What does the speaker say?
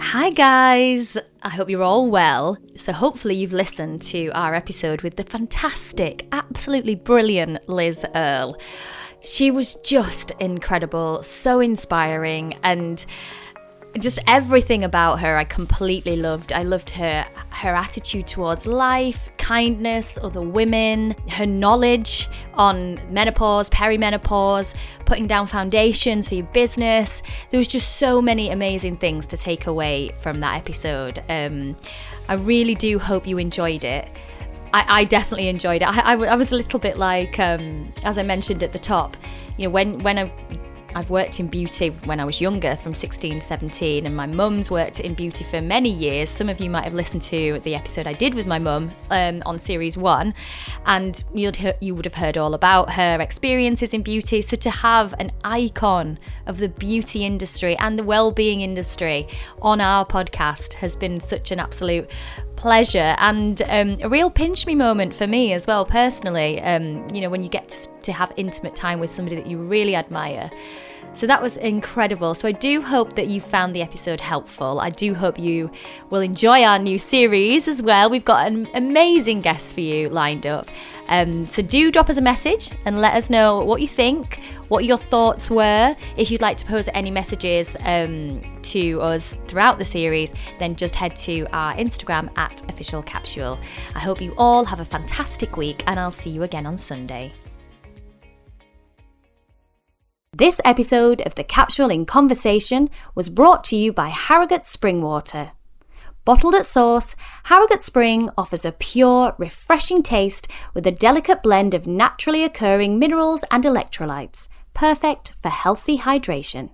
Hi, guys. I hope you're all well. So, hopefully, you've listened to our episode with the fantastic, absolutely brilliant Liz Earle. She was just incredible, so inspiring, and just everything about her I completely loved. I loved her her attitude towards life, kindness, other women, her knowledge on menopause, perimenopause, putting down foundations for your business. There was just so many amazing things to take away from that episode. Um, I really do hope you enjoyed it. I, I definitely enjoyed it. I, I, I, was a little bit like, um, as I mentioned at the top, you know, when when I I've worked in beauty when I was younger, from 16 17, and my mum's worked in beauty for many years. Some of you might have listened to the episode I did with my mum um, on series one, and you'd he- you would have heard all about her experiences in beauty. So to have an icon of the beauty industry and the well-being industry on our podcast has been such an absolute pleasure and um, a real pinch me moment for me as well personally um, you know when you get to, to have intimate time with somebody that you really admire so that was incredible. So I do hope that you found the episode helpful. I do hope you will enjoy our new series as well. We've got an amazing guest for you lined up. Um, so do drop us a message and let us know what you think, what your thoughts were. If you'd like to pose any messages um, to us throughout the series, then just head to our Instagram at official capsule. I hope you all have a fantastic week and I'll see you again on Sunday. This episode of the Capsule in Conversation was brought to you by Harrogate Spring Water. Bottled at source, Harrogate Spring offers a pure, refreshing taste with a delicate blend of naturally occurring minerals and electrolytes, perfect for healthy hydration.